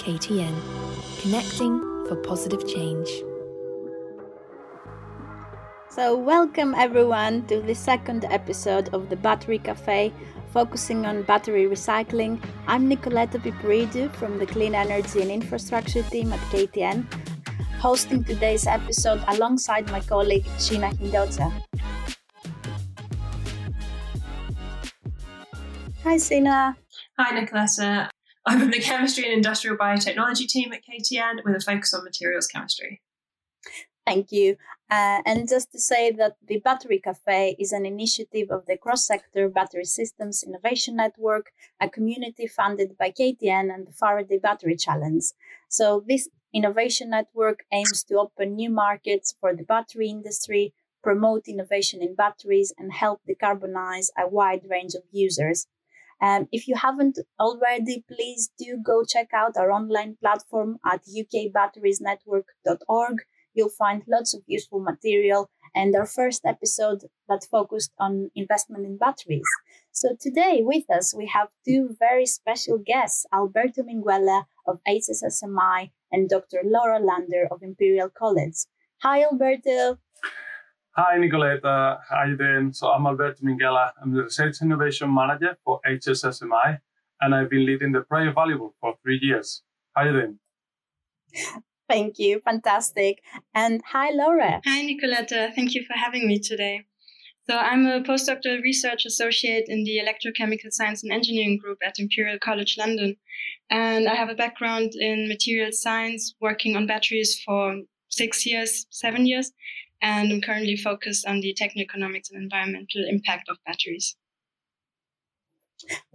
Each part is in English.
KTN, connecting for positive change. So, welcome everyone to the second episode of the Battery Caffè, focusing on battery recycling. I'm Nikoleta Piperidou from the Clean Energy and Infrastructure team at KTN, hosting today's episode alongside my colleague Sheena Hindocha. Hi, Sheena. Hi, Nikoleta. I'm from the Chemistry and Industrial Biotechnology team at KTN with a focus on materials chemistry. Thank you. Uh, and just to say that the Battery Caffè is an initiative of the Cross Sector Battery Systems Innovation Network, a community funded by KTN and the Faraday Battery Challenge. So, this innovation network aims to open new markets for the battery industry, promote innovation in batteries, and help decarbonize a wide range of users. Um, if you haven't already, please do go check out our online platform at ukbatteriesnetwork.org you'll find lots of useful material and our first episode that focused on investment in batteries. So today with us, we have two very special guests, Alberto Minguela of HSSMI and Dr. Laura Lander of Imperial College. Hi, Alberto. Hi, Nikoleta. Uh, how you doing? So I'm Alberto Minguela. I'm the Research Innovation Manager for HSSMI, and I've been leading the Project Valuable for three years. How you doing? Thank you. Fantastic. And hi, Laura. Hi, Nicoletta. Thank you for having me today. So, I'm a postdoctoral research associate in the Electrochemical Science and Engineering group at Imperial College London. And I have a background in material science, working on batteries for six years, seven years. And I'm currently focused on the techno-economics and environmental impact of batteries.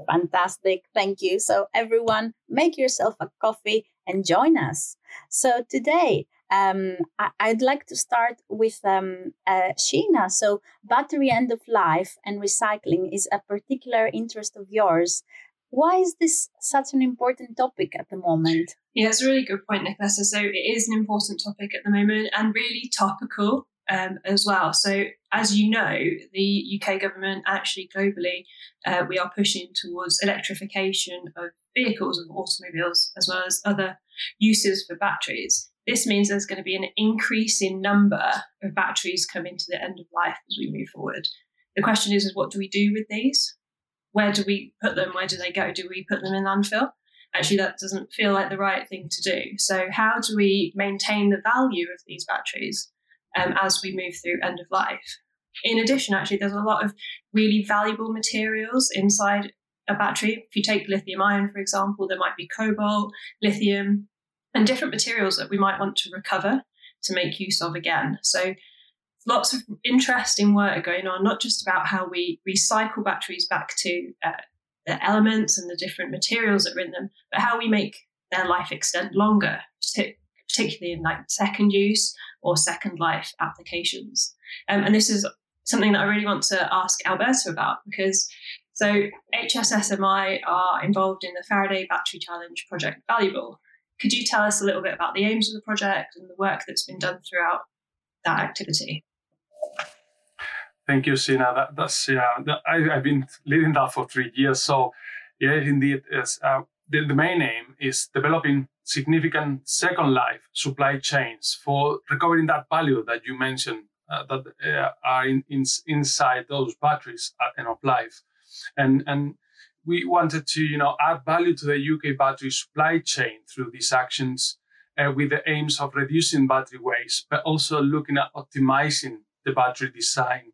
Fantastic. Thank you. So, everyone, make yourself a coffee and join us. So, today, um, I- would like to start with um, uh, Sheena. So, battery end of life and recycling is a particular interest of yours. Why is this such an important topic at the moment? Yeah, it's a really good point, Nikoleta. So, it is an important topic at the moment and really topical um, as well. So, as you know, the UK government actually globally, uh, we are pushing towards electrification of vehicles, of automobiles, as well as other uses for batteries. This means there's going to be an increase in number of batteries coming to the end of life as we move forward. The question is, is what do we do with these? Where do we put them? Where do they go? Do we put them in landfill? Actually, that doesn't feel like the right thing to do. So, how do we maintain the value of these batteries? Um, as we move through end of life. In addition, actually, there's a lot of really valuable materials inside a battery. If you take lithium ion, for example, there might be cobalt, lithium, and different materials that we might want to recover to make use of again. So, lots of interesting work going on, not just about how we recycle batteries back to uh, the elements and the different materials that are in them, but how we make their life extend longer, particularly in like second use or second life applications. Um, and this is something that I really want to ask Alberto about because so HSSMI are involved in the Faraday Battery Challenge Project Valuable. Could you tell us a little bit about the aims of the project and the work that's been done throughout that activity? Thank you, Sheena. That, that's yeah. That, I, have been leading that for three years. So, yeah, indeed, it's, uh, the, the main aim is developing significant second life supply chains for recovering that value that you mentioned uh, that uh, are in, in, inside those batteries at end of life. And, and we wanted to you know, add value to the UK battery supply chain through these actions uh, with the aims of reducing battery waste, but also looking at optimizing the battery design.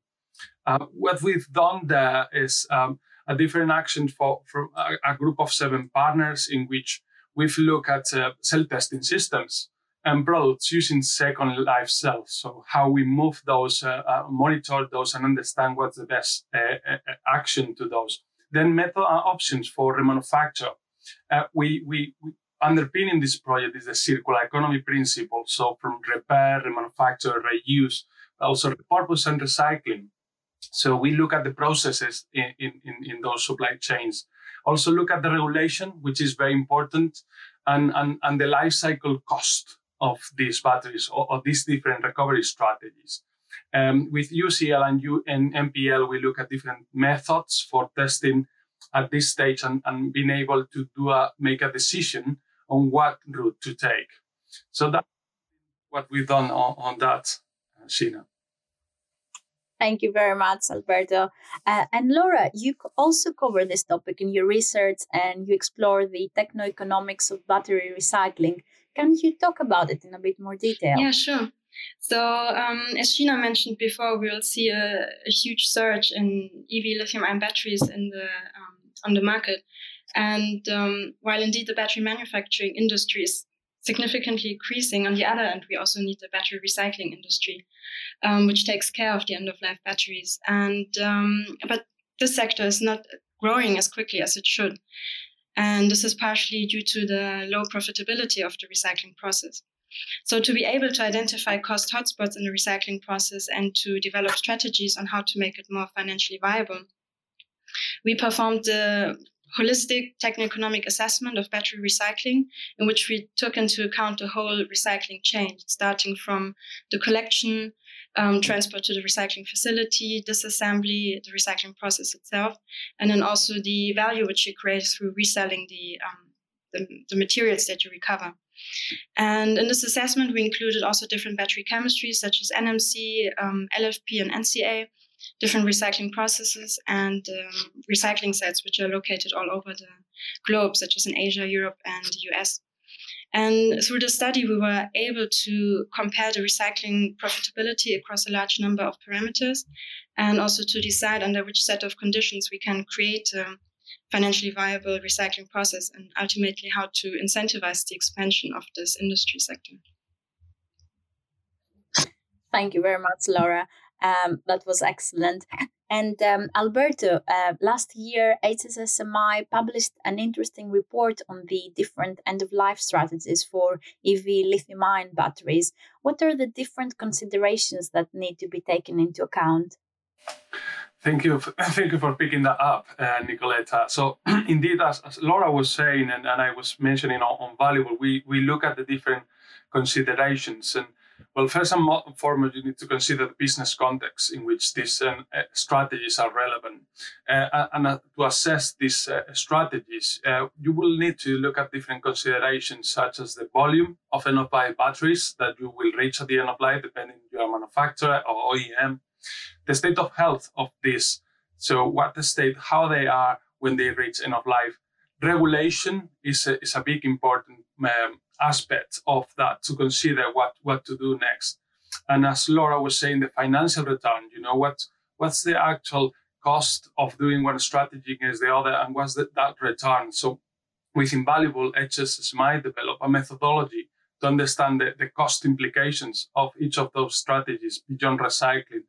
Uh, what we've done there is um, a different action for, for a, a, group of seven partners in which we've looked at uh, cell testing systems and products using second life cells. So how we move those, uh, uh, monitor those, and understand what's the best uh, uh, uh, action to those. Then method options for remanufacture. we, we, we underpinning this project is the circular economy principle. So from repair, remanufacture, reuse, also repurpose and recycling. So we look at the processes in, in, in those supply chains. Also look at the regulation, which is very important, and, and, and the life cycle cost of these batteries or, or these different recovery strategies. Um, with UCL and, U, and NPL, we look at different methods for testing at this stage and, and being able to do a, make a decision on what route to take. So that's what we've done on, on that, uh, Sheena. Thank you very much, Alberto. Uh, and Laura, you also cover this topic in your research and you explore the techno-economics of battery recycling. Can you talk about it in a bit more detail? Yeah, sure. So, um, as Sheena mentioned before, we will see a, a huge surge in EV lithium-ion batteries in the um, on the market. And um, while indeed the battery manufacturing industry is significantly increasing, on the other end, we also need the battery recycling industry, um, which takes care of the end-of-life batteries. And um, but this sector is not growing as quickly as it should. And this is partially due to the low profitability of the recycling process. So, to be able to identify cost hotspots in the recycling process and to develop strategies on how to make it more financially viable, we performed the holistic techno-economic assessment of battery recycling, in which we took into account the whole recycling chain, starting from the collection, um, transport to the recycling facility, disassembly, the recycling process itself, and then also the value which you create through reselling the, um, the, the materials that you recover. And in this assessment, we included also different battery chemistries such as NMC, um, LFP, and NCA, different recycling processes, and um, recycling sites which are located all over the globe, such as in Asia, Europe, and the US. And through the study, we were able to compare the recycling profitability across a large number of parameters and also to decide under which set of conditions we can create a financially viable recycling process and ultimately how to incentivize the expansion of this industry sector. Thank you very much, Laura. Um, that was excellent. And um, Alberto, uh, last year, HSSMI published an interesting report on the different end of life strategies for EV lithium ion batteries. What are the different considerations that need to be taken into account? Thank you. Thank you for picking that up, uh, Nikoleta. So, indeed, as, as, Laura was saying, and, and I was mentioning on, on Valuable, we, we look at the different considerations. And well, first and foremost, you need to consider the business context in which these um, uh, strategies are relevant. Uh, and uh, to assess these uh, strategies, uh, you will need to look at different considerations, such as the volume of end of life batteries that you will reach at the end of life, depending on your manufacturer or OEM, the state of health of these. So, what the state, how they are when they reach end of life. Regulation is a, is a big important um, aspect of that to consider what, what to do next. And as Laura was saying, the financial return, you know, what what's the actual cost of doing one strategy against the other and what's the, that return? So with Invaluable, HSSMI develop a methodology to understand the, the cost implications of each of those strategies beyond recycling.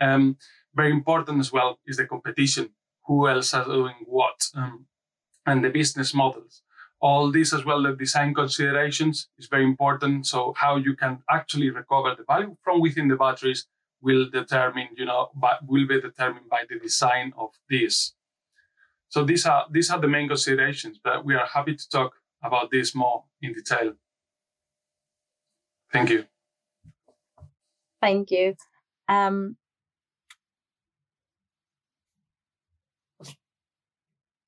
Um, very important as well is the competition. Who else are doing what? Um, and the business models. All this as well the design considerations is very important. So how you can actually recover the value from within the batteries will determine you know but will be determined by the design of this. So these are these are the main considerations but we are happy to talk about this more in detail. Thank you. Thank you. Um,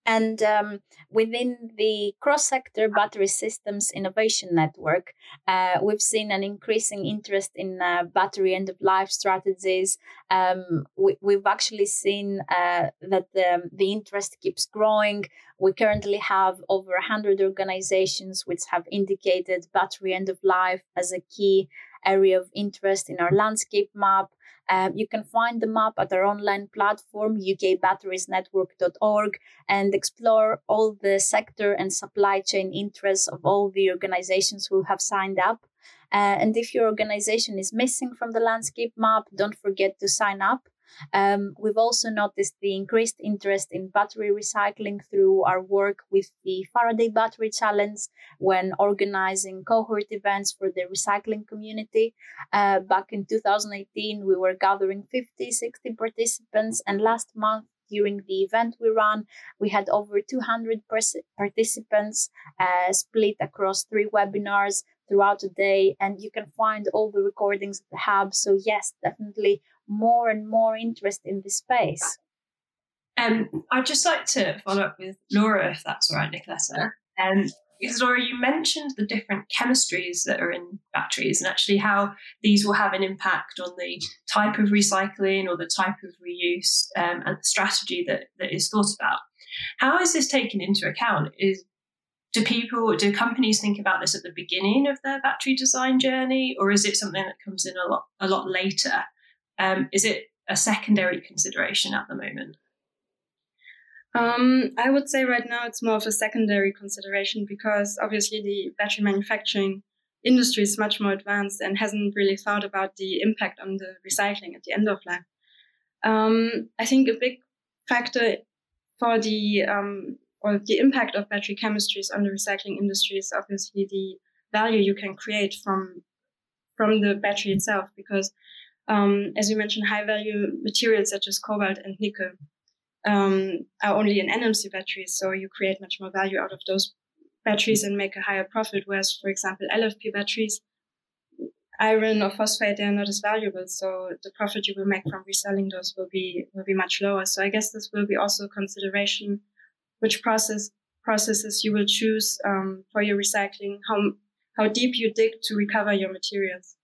And um, within the cross sector battery systems innovation network, uh, we've seen an increasing interest in uh, battery end of life strategies. Um, we, have actually seen uh, that the, the interest keeps growing. We currently have over 100 organizations which have indicated battery end of life as a key area of interest in our landscape map. Um, you can find the map at our online platform, ukbatteriesnetwork.org, and explore all the sector and supply chain interests of all the organizations who have signed up. Uh, and if your organization is missing from the landscape map, don't forget to sign up. Um, we've also noticed the increased interest in battery recycling through our work with the Faraday Battery Challenge when organizing cohort events for the recycling community. Uh, back in 2018, we were gathering 50, 60 participants, and last month, during the event we ran, we had over 200 pers- participants uh, split across three webinars throughout the day, and you can find all the recordings at the hub. So, yes, definitely more and more interest in this space. Um, I'd just like to follow up with Laura, if that's all right, Nikoleta. Um, Isadora, you mentioned the different chemistries that are in batteries and actually how these will have an impact on the type of recycling or the type of reuse um, and the strategy that, that is thought about. How is this taken into account? Is do people do companies think about this at the beginning of their battery design journey, or is it something that comes in a lot a lot later? Um, is it a secondary consideration at the moment? Um, I would say right now it's more of a secondary consideration because obviously the battery manufacturing industry is much more advanced and hasn't really thought about the impact on the recycling at the end of life. Um, I think a big factor for the um, or the impact of battery chemistries on the recycling industry is obviously the value you can create from from the battery itself because um, as you mentioned high value materials such as cobalt and nickel um, are only in NMC batteries, so you create much more value out of those batteries and make a higher profit. Whereas, for example, LFP batteries, iron or phosphate, they are not as valuable, so the profit you will make from reselling those will be will be much lower. So I guess this will be also a consideration which process processes you will choose um, for your recycling, how how deep you dig to recover your materials.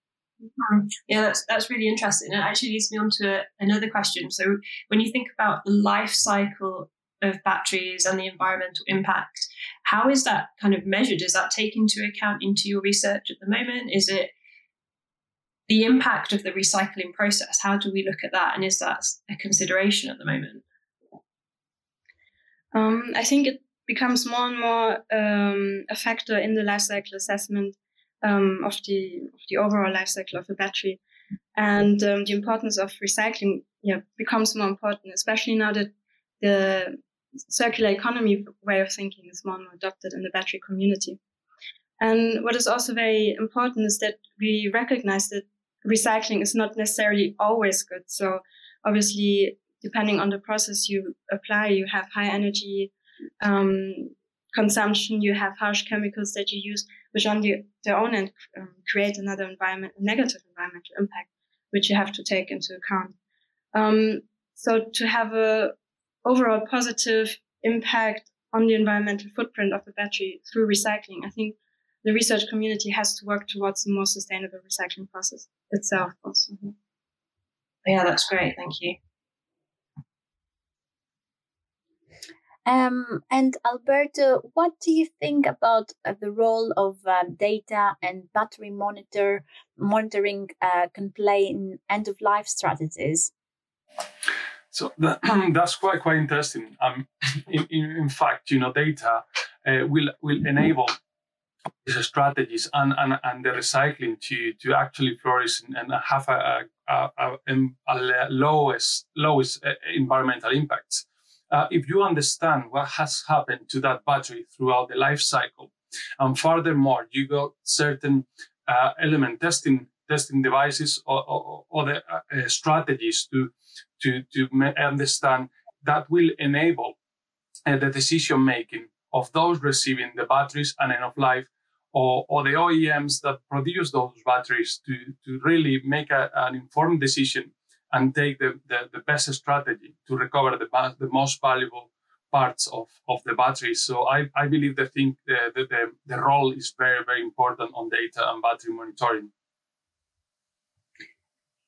Yeah, that's that's really interesting. It actually leads me on to another question. So, when you think about the life cycle of batteries and the environmental impact, how is that kind of measured? Is that taken into account into your research at the moment? Is it the impact of the recycling process? How do we look at that? And is that a consideration at the moment? Um, I think it becomes more and more um, a factor in the life cycle assessment um, of the of the overall life cycle of a battery, and um, the importance of recycling yeah becomes more important, especially now that the circular economy way of thinking is more and more adopted in the battery community. And what is also very important is that we recognize that recycling is not necessarily always good. So obviously, depending on the process you apply, you have high energy um, consumption, you have harsh chemicals that you use, which on the, their own end um, create another environment, negative environmental impact, which you have to take into account. Um, so to have a overall positive impact on the environmental footprint of the battery through recycling, I think the research community has to work towards a more sustainable recycling process itself also. Yeah, that's great. Thank you. Um, and Alberto, what do you think about uh, the role of uh, data and battery monitor monitoring uh, can play in end of life strategies? So that, that's quite quite interesting. Um, in, in, in fact, you know, data uh, will will enable these strategies and, and, and the recycling to to actually flourish and have a, a, a, a lowest lowest uh, environmental impacts uh, if you understand what has happened to that battery throughout the life cycle, and furthermore, you got certain uh, element testing testing devices or, or, or the uh, uh strategies to to to understand that will enable uh, the decision making of those receiving the batteries and end of life or, or the OEMs that produce those batteries to, to really make a, an informed decision and take the, the, the best strategy to recover the, the most valuable parts of, of the battery. So I, I believe the the, the, the role is very, very important on data and battery monitoring.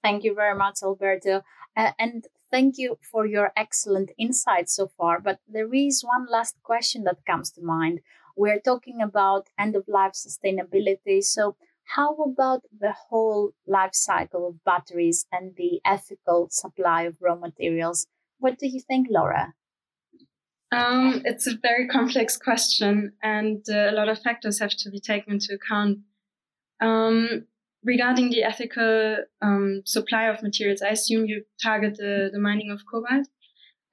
Thank you very much, Alberto. Uh, and thank you for your excellent insights so far. But there is one last question that comes to mind. We're talking about end of life sustainability. So, how about the whole life cycle of batteries and the ethical supply of raw materials? What do you think, Laura? Um, it's a very complex question, and uh, a lot of factors have to be taken into account. Um, regarding the ethical um, supply of materials, I assume you target the, the mining of cobalt,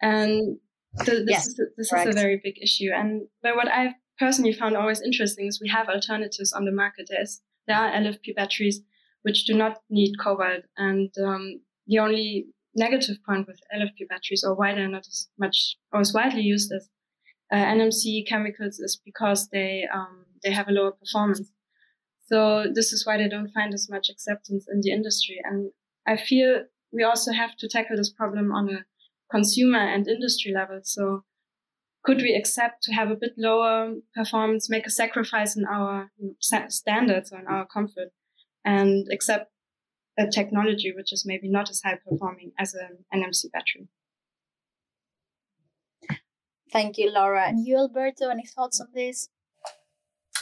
and the, this, yes, is, this is a very big issue. And but what I've personally found always interesting is we have alternatives on the market. There's there are LFP batteries which do not need cobalt. And um, the only negative point with LFP batteries, or why they're not as much or as widely used as uh, NMC chemicals, is because they um, they have a lower performance. So this is why they don't find as much acceptance in the industry. And I feel we also have to tackle this problem on a consumer and industry level. So could we accept to have a bit lower performance, make a sacrifice in our standards or in our comfort, and accept a technology which is maybe not as high performing as an NMC battery? Thank you, Laura. And you, Alberto, any thoughts on this?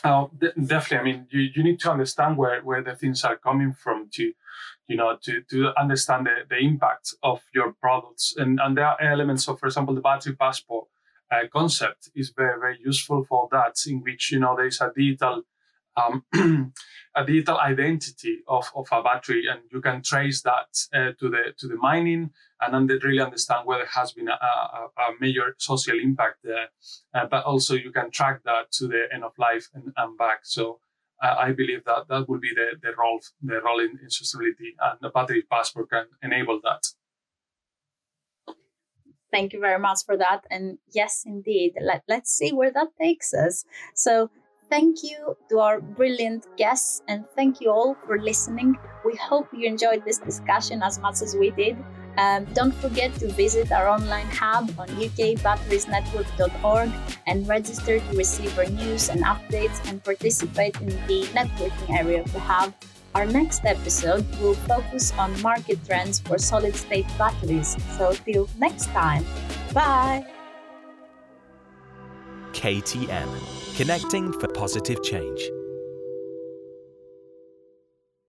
Oh, definitely. I mean, you, you need to understand where, where the things are coming from to, you know, to, to understand the, the impact of your products. And, and there are elements of, for example, the battery passport uh, concept is very, very useful for that, in which, you know, there is a digital um, a digital identity of, of a battery, and you can trace that uh, to the to the mining and then really understand whether it has been a, a, a major social impact there. Uh, but also you can track that to the end of life and, and back. So uh, I believe that that will be the, the role the role in, in sustainability, and the battery passport can enable that. Thank you very much for that. And yes, indeed, let, let's see where that takes us. So Thank you to our brilliant guests and thank you all for listening. We hope you enjoyed this discussion as much as we did. Um, don't forget to visit our online hub on ukbatteriesnetwork.org and register to receive our news and updates and participate in the networking area of the hub. Our next episode will focus on market trends for solid state batteries. So, till next time, bye! KTN Connecting for Positive Change.